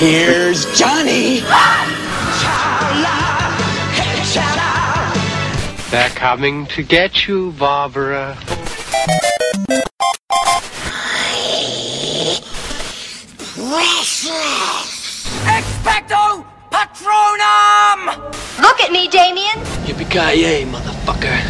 Here's Johnny. They're coming to get you, Barbara. Expecto Patronum! Look at me, Damien. Yippee-ki-yay, motherfucker.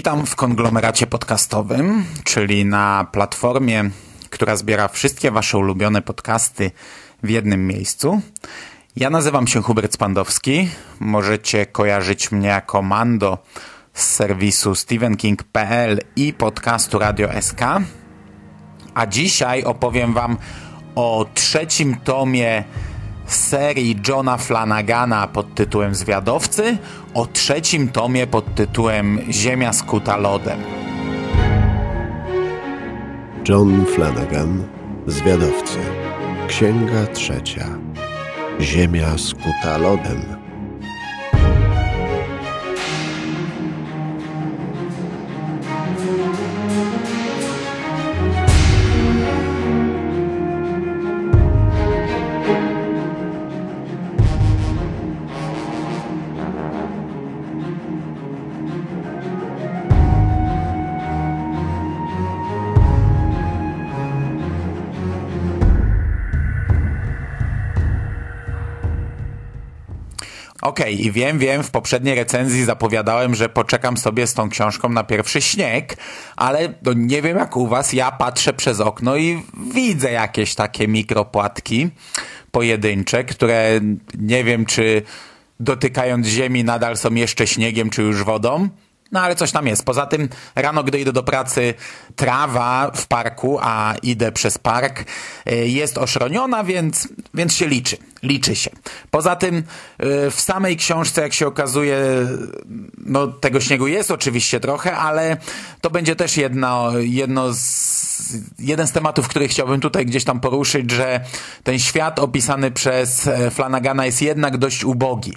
Witam w konglomeracie podcastowym, czyli na platformie, która zbiera wszystkie Wasze ulubione podcasty w jednym miejscu. Ja nazywam się Hubert Spandowski. Możecie kojarzyć mnie jako Mando z serwisu stevenking.pl i podcastu Radio SK. A dzisiaj opowiem Wam o trzecim tomie serii Johna Flanagana pod tytułem Zwiadowcy, o trzecim tomie pod tytułem Ziemia skuta lodem. John Flanagan, Zwiadowcy. Księga trzecia. Ziemia skuta lodem. Okej, okay, i wiem, wiem, w poprzedniej recenzji zapowiadałem, że poczekam sobie z tą książką na pierwszy śnieg, ale no nie wiem jak u was, ja patrzę przez okno i widzę jakieś takie mikropłatki pojedyncze, które nie wiem, czy dotykając ziemi nadal są jeszcze śniegiem, czy już wodą. No ale coś tam jest. Poza tym rano, gdy idę do pracy, trawa w parku, a idę przez park, jest oszroniona, więc, więc się liczy. Liczy się. Poza tym w samej książce, jak się okazuje, no tego śniegu jest oczywiście trochę, ale to będzie też jedno, jedno z, jeden z tematów, który chciałbym tutaj gdzieś tam poruszyć, że ten świat opisany przez Flanagana jest jednak dość ubogi.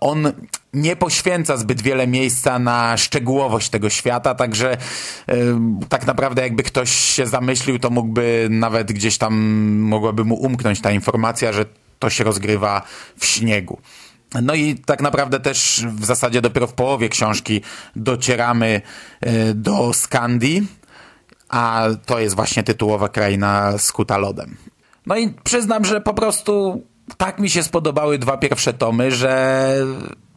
On nie poświęca zbyt wiele miejsca na szczegółowość tego świata, także yy, tak naprawdę jakby ktoś się zamyślił, to mógłby nawet gdzieś tam, mogłaby mu umknąć ta informacja, że to się rozgrywa w śniegu. No i tak naprawdę też w zasadzie dopiero w połowie książki docieramy yy, do Skandii, a to jest właśnie tytułowa kraina skuta lodem. No i przyznam, że po prostu tak mi się spodobały dwa pierwsze tomy, że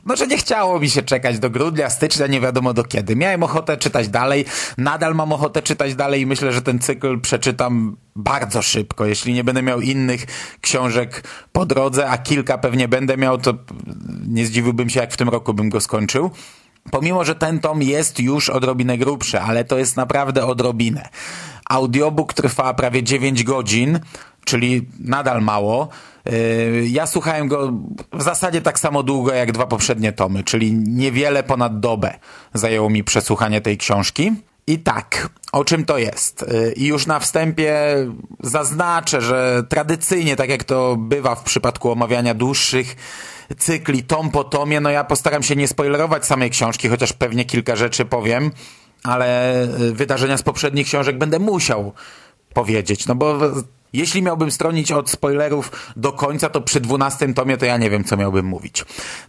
no, że nie chciało mi się czekać do grudnia, stycznia, nie wiadomo do kiedy. Miałem ochotę czytać dalej, nadal mam ochotę czytać dalej i myślę, że ten cykl przeczytam bardzo szybko. Jeśli nie będę miał innych książek po drodze, a kilka pewnie będę miał, to nie zdziwiłbym się, jak w tym roku bym go skończył. Pomimo, że ten tom jest już odrobinę grubszy, ale to jest naprawdę odrobinę. Audiobook trwa prawie 9 godzin, czyli nadal mało. Ja słuchałem go w zasadzie tak samo długo jak dwa poprzednie tomy, czyli niewiele ponad dobę zajęło mi przesłuchanie tej książki. I tak, o czym to jest? I już na wstępie zaznaczę, że tradycyjnie, tak jak to bywa w przypadku omawiania dłuższych cykli, tom po tomie, no ja postaram się nie spoilerować samej książki, chociaż pewnie kilka rzeczy powiem, ale wydarzenia z poprzednich książek będę musiał powiedzieć, no bo jeśli miałbym stronić od spoilerów do końca, to przy dwunastym tomie to ja nie wiem, co miałbym mówić.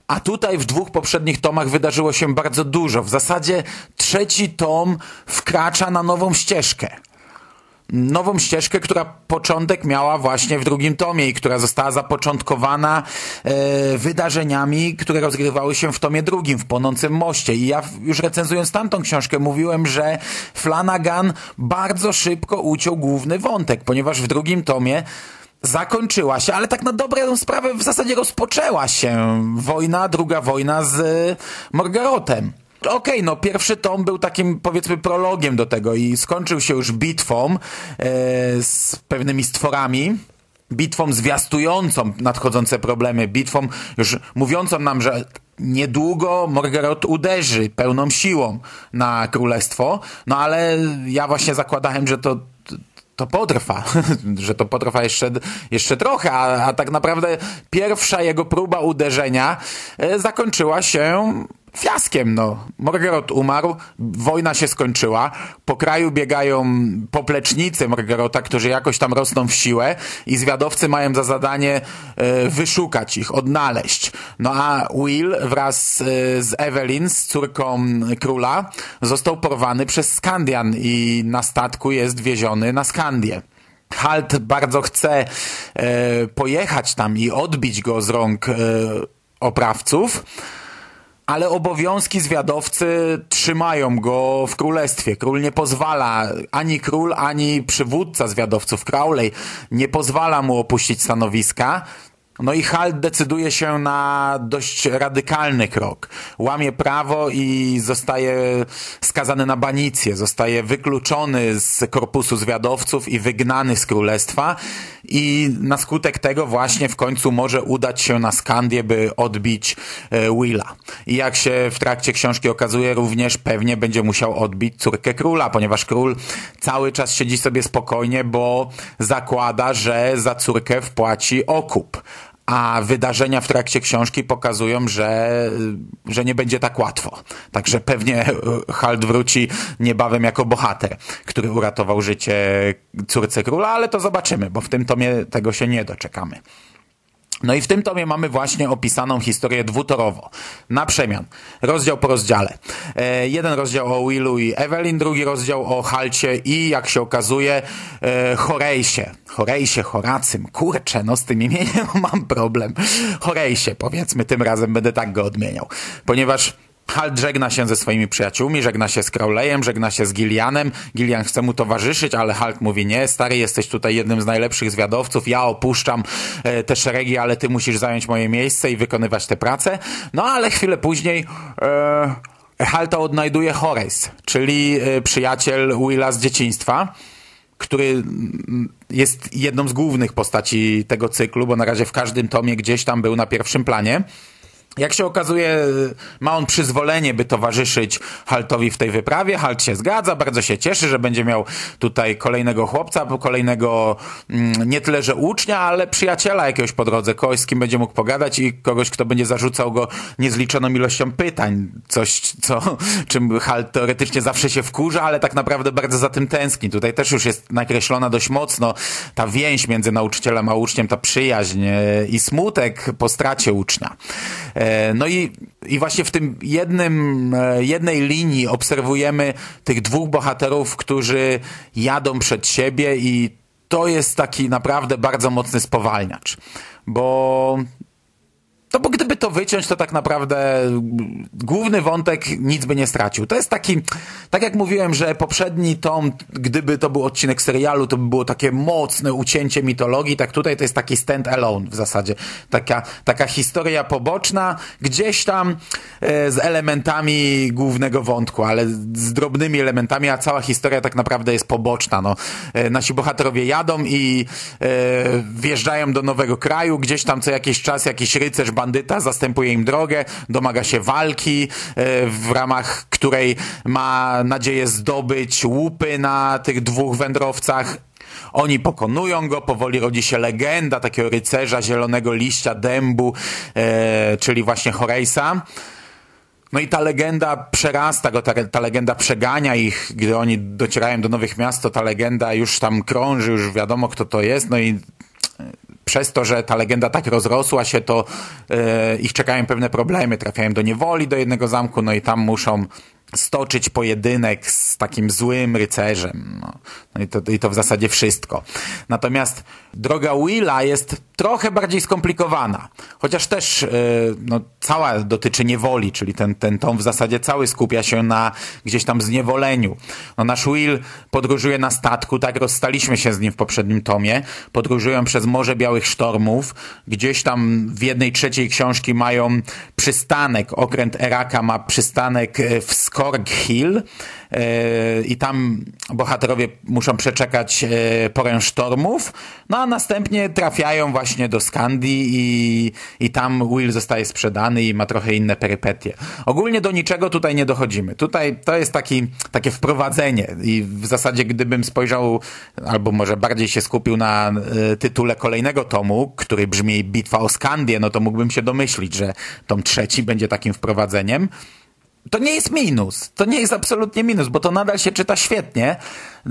A tutaj w dwóch poprzednich tomach wydarzyło się bardzo dużo. W zasadzie trzeci tom wkracza na nową ścieżkę. Nową ścieżkę, która początek miała właśnie w drugim tomie i która została zapoczątkowana e, wydarzeniami, które rozgrywały się w tomie drugim, w Płonącym Moście. I ja już recenzując tamtą książkę mówiłem, że Flanagan bardzo szybko uciął główny wątek, ponieważ w drugim tomie zakończyła się, ale tak na dobrą sprawę w zasadzie rozpoczęła się wojna, druga wojna z Morgarotem. Okej, no pierwszy tom był takim powiedzmy prologiem do tego i skończył się już bitwą e, z pewnymi stworami, bitwą zwiastującą nadchodzące problemy, bitwą już mówiącą nam, że niedługo Morgarot uderzy pełną siłą na królestwo, no ale ja właśnie zakładałem, że to to potrwa, że to potrwa jeszcze, jeszcze trochę, a, a tak naprawdę pierwsza jego próba uderzenia e, zakończyła się fiaskiem, no. Morgarot umarł, wojna się skończyła, po kraju biegają poplecznicy Morgarota, którzy jakoś tam rosną w siłę i zwiadowcy mają za zadanie e, wyszukać ich, odnaleźć. No a Will wraz e, z Evelyn, z córką króla, został porwany przez Skandian i na statku jest wieziony na Skandię. Halt bardzo chce e, pojechać tam i odbić go z rąk oprawców, ale obowiązki zwiadowcy trzymają go w królestwie. Król nie pozwala, ani król, ani przywódca zwiadowców Crowley nie pozwala mu opuścić stanowiska. No i Halt decyduje się na dość radykalny krok. Łamie prawo i zostaje skazany na banicję. Zostaje wykluczony z korpusu zwiadowców i wygnany z królestwa. I na skutek tego właśnie w końcu może udać się na Skandię, by odbić e, Willa. I jak się w trakcie książki okazuje, również pewnie będzie musiał odbić córkę króla, ponieważ król cały czas siedzi sobie spokojnie, bo zakłada, że za córkę wpłaci okup a wydarzenia w trakcie książki pokazują, że, że nie będzie tak łatwo. Także pewnie Halt wróci niebawem jako bohater, który uratował życie córce króla, ale to zobaczymy, bo w tym tomie tego się nie doczekamy. No i w tym tomie mamy właśnie opisaną historię dwutorowo, na przemian, rozdział po rozdziale. E, jeden rozdział o Willu i Evelyn, drugi rozdział o Halcie i, jak się okazuje, e, Horejsie. Horejsie, Horacym, kurczę, no z tym imieniem mam problem. Horejsie, powiedzmy, tym razem będę tak go odmieniał, ponieważ Halt żegna się ze swoimi przyjaciółmi, żegna się z Crowleyem, żegna się z Gillianem. Gillian chce mu towarzyszyć, ale Halt mówi nie, stary, jesteś tutaj jednym z najlepszych zwiadowców, ja opuszczam e, te szeregi, ale ty musisz zająć moje miejsce i wykonywać tę pracę. No ale chwilę później e, Halta odnajduje Horace, czyli e, przyjaciel Willa z dzieciństwa który jest jedną z głównych postaci tego cyklu, bo na razie w każdym tomie gdzieś tam był na pierwszym planie. Jak się okazuje, ma on przyzwolenie, by towarzyszyć Haltowi w tej wyprawie. Halt się zgadza, bardzo się cieszy, że będzie miał tutaj kolejnego chłopca, kolejnego mm, nie tyle, że ucznia, ale przyjaciela jakiegoś po drodze, kogoś, z kim będzie mógł pogadać i kogoś, kto będzie zarzucał go niezliczoną ilością pytań. Coś, co, czym Halt teoretycznie zawsze się wkurza, ale tak naprawdę bardzo za tym tęskni. Tutaj też już jest nakreślona dość mocno ta więź między nauczycielem a uczniem, ta przyjaźń e, i smutek po stracie ucznia. E, No i, i właśnie w tym jednym, e, jednej linii obserwujemy tych dwóch bohaterów, którzy jadą przed siebie i to jest taki naprawdę bardzo mocny spowalniacz. Bo to bo gdyby to wyciąć, to tak naprawdę główny wątek nic by nie stracił. To jest taki, tak jak mówiłem, że poprzedni tom, gdyby to był odcinek serialu, to by było takie mocne ucięcie mitologii, tak tutaj to jest taki stand alone w zasadzie. Taka, taka historia poboczna, gdzieś tam e, z elementami głównego wątku, ale z drobnymi elementami, a cała historia tak naprawdę jest poboczna. No. E, nasi bohaterowie jadą i e, wjeżdżają do nowego kraju, gdzieś tam co jakiś czas jakiś rycerz, bandyta zastępuje im drogę, domaga się walki, e, w ramach której ma nadzieję zdobyć łupy na tych dwóch wędrowcach. Oni pokonują go, powoli rodzi się legenda takiego rycerza zielonego liścia dębu, e, czyli właśnie Horace'a. No i ta legenda przerasta go, ta, ta legenda przegania ich, gdy oni docierają do nowych miast, to ta legenda już tam krąży, już wiadomo kto to jest, no i przez to, że ta legenda tak rozrosła się, to e, ich czekają pewne problemy. Trafiają do niewoli, do jednego zamku, no i tam muszą stoczyć pojedynek z takim złym rycerzem. No, no i, to, i to w zasadzie wszystko. Natomiast droga Willa jest trochę bardziej skomplikowana. Chociaż też yy, no, cała dotyczy niewoli, czyli ten, ten tom w zasadzie cały skupia się na gdzieś tam zniewoleniu. No, nasz Will podróżuje na statku, tak rozstaliśmy się z nim w poprzednim tomie. Podróżują przez Morze Białych Sztormów. Gdzieś tam w jednej trzeciej książki mają przystanek, okręt Eraka ma przystanek e, w Skorg Hill e, i tam bohaterowie muszą przeczekać e, porę sztormów, no a następnie trafiają właśnie do Skandii i, i tam Will zostaje sprzedany i ma trochę inne perypetie. Ogólnie do niczego tutaj nie dochodzimy. Tutaj to jest taki, takie wprowadzenie i w zasadzie gdybym spojrzał, albo może bardziej się skupił na tytule kolejnego tomu, który brzmi Bitwa o Skandię, no to mógłbym się domyślić, że tom trzeci będzie takim wprowadzeniem. To nie jest minus. To nie jest absolutnie minus, bo to nadal się czyta świetnie,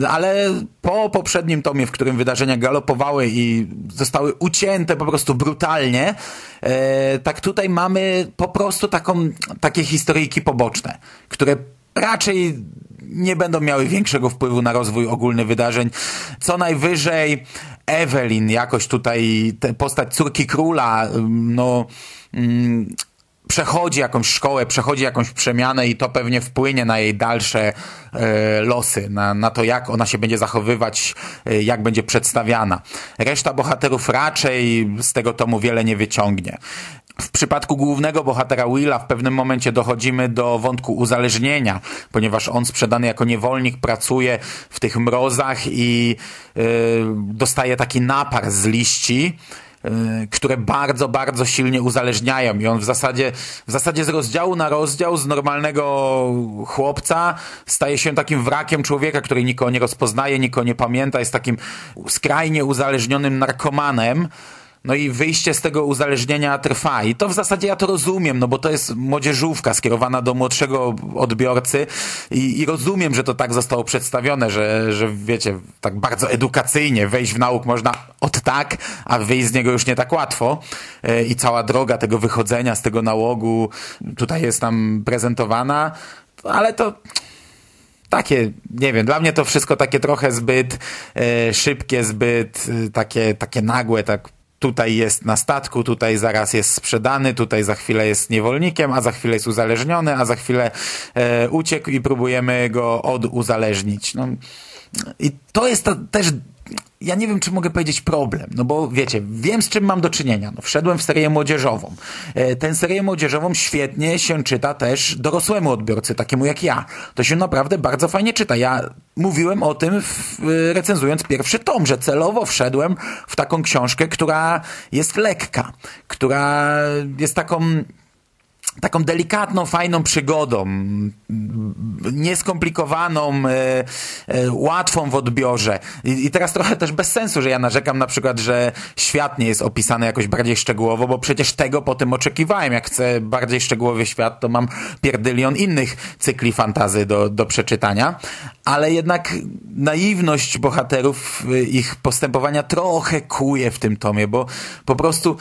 ale po poprzednim tomie, w którym wydarzenia galopowały i zostały ucięte po prostu brutalnie, e, tak tutaj mamy po prostu taką, takie historyjki poboczne, które raczej nie będą miały większego wpływu na rozwój ogólny wydarzeń. Co najwyżej Evelyn, jakoś tutaj postać córki króla, no... Przechodzi jakąś szkołę, przechodzi jakąś przemianę i to pewnie wpłynie na jej dalsze e, losy, na, na to jak ona się będzie zachowywać, e, jak będzie przedstawiana. Reszta bohaterów raczej z tego tomu wiele nie wyciągnie. W przypadku głównego bohatera Willa w pewnym momencie dochodzimy do wątku uzależnienia, ponieważ on sprzedany jako niewolnik pracuje w tych mrozach i yy, dostaje taki napar z liści, które bardzo, bardzo silnie uzależniają. I on w zasadzie, w zasadzie z rozdziału na rozdział z normalnego chłopca staje się takim wrakiem człowieka, który nikogo nie rozpoznaje, nikogo nie pamięta, jest takim skrajnie uzależnionym narkomanem, no i wyjście z tego uzależnienia trwa. I to w zasadzie ja to rozumiem, no bo to jest młodzieżówka skierowana do młodszego odbiorcy i, i rozumiem, że to tak zostało przedstawione, że, że wiecie, tak bardzo edukacyjnie wejść w nauk można od tak, a wyjść z niego już nie tak łatwo. E, I cała droga tego wychodzenia z tego nałogu tutaj jest nam prezentowana, ale to takie, nie wiem, dla mnie to wszystko takie trochę zbyt e, szybkie, zbyt e, takie, takie nagłe, tak tutaj jest na statku, tutaj zaraz jest sprzedany, tutaj za chwilę jest niewolnikiem, a za chwilę jest uzależniony, a za chwilę e, uciekł i próbujemy go oduzależnić. No, I to jest to też ja nie wiem, czy mogę powiedzieć problem, no bo wiecie, wiem z czym mam do czynienia. No, wszedłem w serię młodzieżową. E, serię młodzieżową świetnie się czyta też dorosłemu odbiorcy, takiemu jak ja. To się naprawdę bardzo fajnie czyta. Ja mówiłem o tym w, recenzując pierwszy tom, że celowo wszedłem w taką książkę, która jest lekka, która jest taką taką delikatną, fajną przygodą, nieskomplikowaną, e, e, łatwą w odbiorze. I, I, teraz trochę też bez sensu, że ja narzekam na przykład, że świat nie jest opisany jakoś bardziej szczegółowo, bo przecież tego po tym oczekiwałem. Jak chcę bardziej szczegółowy świat, to mam pierdylion innych cykli fantazy do, do przeczytania. Ale jednak naiwność bohaterów, ich postępowania trochę kuje w tym tomie, bo po prostu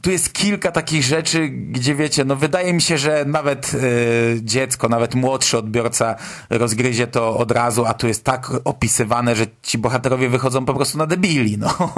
tu jest kilka takich rzeczy, gdzie wiecie, no wydaje mi się, że nawet y, dziecko, nawet młodszy odbiorca rozgryzie to od razu, a tu jest tak opisywane, że ci bohaterowie wychodzą po prostu na debili, no.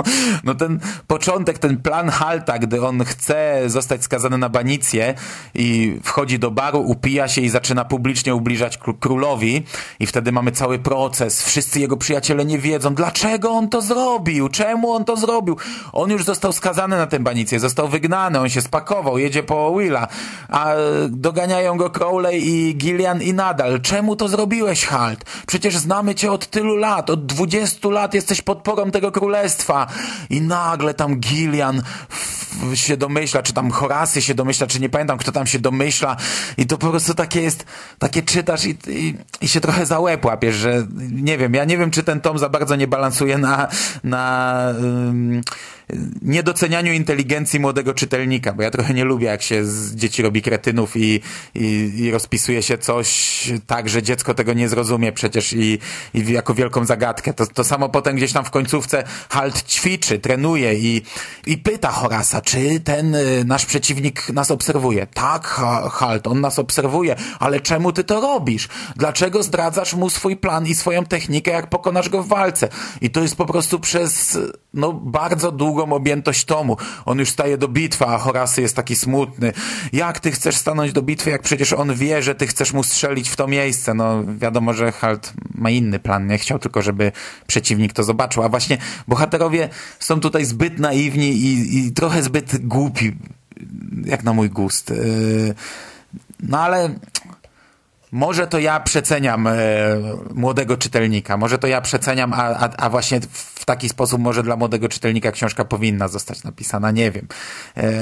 No ten początek, ten plan Halta, gdy on chce zostać skazany na banicję i wchodzi do baru, upija się i zaczyna publicznie ubliżać królowi i wtedy mamy cały proces, wszyscy jego przyjaciele nie wiedzą, dlaczego on to zrobił, czemu on to zrobił. On już został skazany na tę banicję, został został wygnany, on się spakował, jedzie po Willa, a doganiają go Crowley i Gillian i nadal. Czemu to zrobiłeś, Halt? Przecież znamy cię od tylu lat, od dwudziestu lat jesteś podporą tego królestwa. I nagle tam Gillian się domyśla, czy tam Horasy się domyśla, czy nie pamiętam, kto tam się domyśla i to po prostu takie jest, takie czytasz i, i, i się trochę za łeb łapiesz, że nie wiem, ja nie wiem, czy ten tom za bardzo nie balansuje na, na niedocenianiu inteligencji młodego czytelnika, bo ja trochę nie lubię, jak się z dzieci robi kretynów i, i, i rozpisuje się coś tak, że dziecko tego nie zrozumie przecież i, i jako wielką zagadkę. To, to samo potem gdzieś tam w końcówce Halt ćwiczy, trenuje i, i pyta Horasa, czy ten y, nasz przeciwnik nas obserwuje. Tak, Ha- Halt, on nas obserwuje, ale czemu ty to robisz? Dlaczego zdradzasz mu swój plan i swoją technikę, jak pokonasz go w walce? I to jest po prostu przez no, bardzo długą objętość tomu. On już staje do bitwy, a Horasy jest taki smutny. Jak ty chcesz stanąć do bitwy, jak przecież on wie, że ty chcesz mu strzelić w to miejsce? No wiadomo, że Halt ma inny plan. Nie chciał tylko, żeby przeciwnik to zobaczył. A właśnie bohaterowie są tutaj zbyt naiwni i, i trochę zbyt głupi, jak na mój gust. Yy, No ale może to ja przeceniam e, młodego czytelnika, może to ja przeceniam, a, a, a właśnie w taki sposób może dla młodego czytelnika książka powinna zostać napisana, nie wiem. E,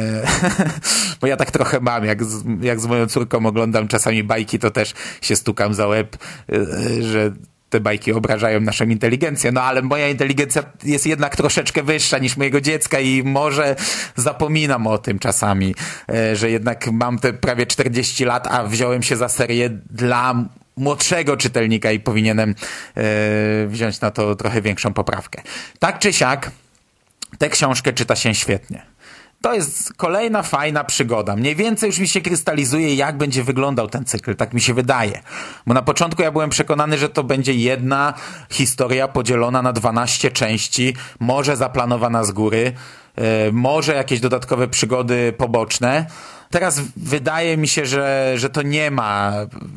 bo ja tak trochę mam, jak z, jak z moją córką oglądam czasami bajki, to też się stukam za łeb, e, że te bajki obrażają naszą inteligencję, no ale moja inteligencja jest jednak troszeczkę wyższa niż mojego dziecka i może zapominam o tym czasami, e, że jednak mam te prawie 40 lat, a wziąłem się za serię dla młodszego czytelnika i powinienem e, wziąć na to trochę większą poprawkę. Tak czy siak, tę książkę czyta się świetnie. To jest kolejna fajna przygoda. Mniej więcej już mi się krystalizuje, jak będzie wyglądał ten cykl, tak mi się wydaje. Bo na początku ja byłem przekonany, że to będzie jedna historia podzielona na 12 części, może zaplanowana z góry, yy, może jakieś dodatkowe przygody poboczne. Teraz wydaje mi się, że, że to nie ma,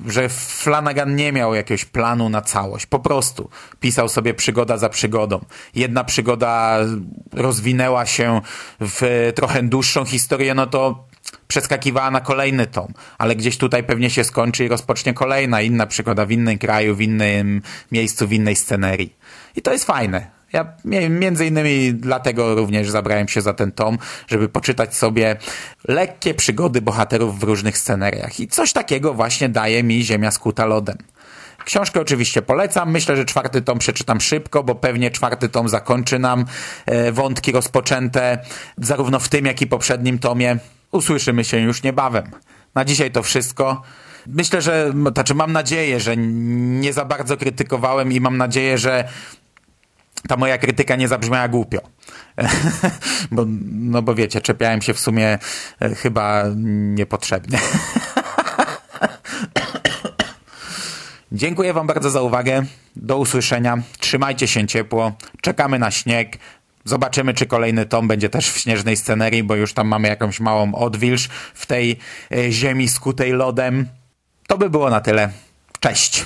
że Flanagan nie miał jakiegoś planu na całość. Po prostu pisał sobie przygoda za przygodą. Jedna przygoda rozwinęła się w trochę dłuższą historię, no to przeskakiwała na kolejny tom, ale gdzieś tutaj pewnie się skończy i rozpocznie kolejna, inna przygoda w innym kraju, w innym miejscu, w innej scenerii. I to jest fajne. Ja między innymi dlatego również zabrałem się za ten tom, żeby poczytać sobie lekkie przygody bohaterów w różnych sceneriach. I coś takiego właśnie daje mi Ziemia skuta lodem. Książkę oczywiście polecam. Myślę, że czwarty tom przeczytam szybko, bo pewnie czwarty tom zakończy nam e, wątki rozpoczęte zarówno w tym, jak i poprzednim tomie. Usłyszymy się już niebawem. Na dzisiaj to wszystko. Myślę, że, znaczy mam nadzieję, że nie za bardzo krytykowałem i mam nadzieję, że ta moja krytyka nie zabrzmiała głupio. bo, no bo wiecie, czepiałem się w sumie e, chyba niepotrzebnie. Dziękuję Wam bardzo za uwagę. Do usłyszenia. Trzymajcie się ciepło. Czekamy na śnieg. Zobaczymy, czy kolejny tom będzie też w śnieżnej scenerii, bo już tam mamy jakąś małą odwilż w tej e, ziemi skutej lodem. To by było na tyle. Cześć.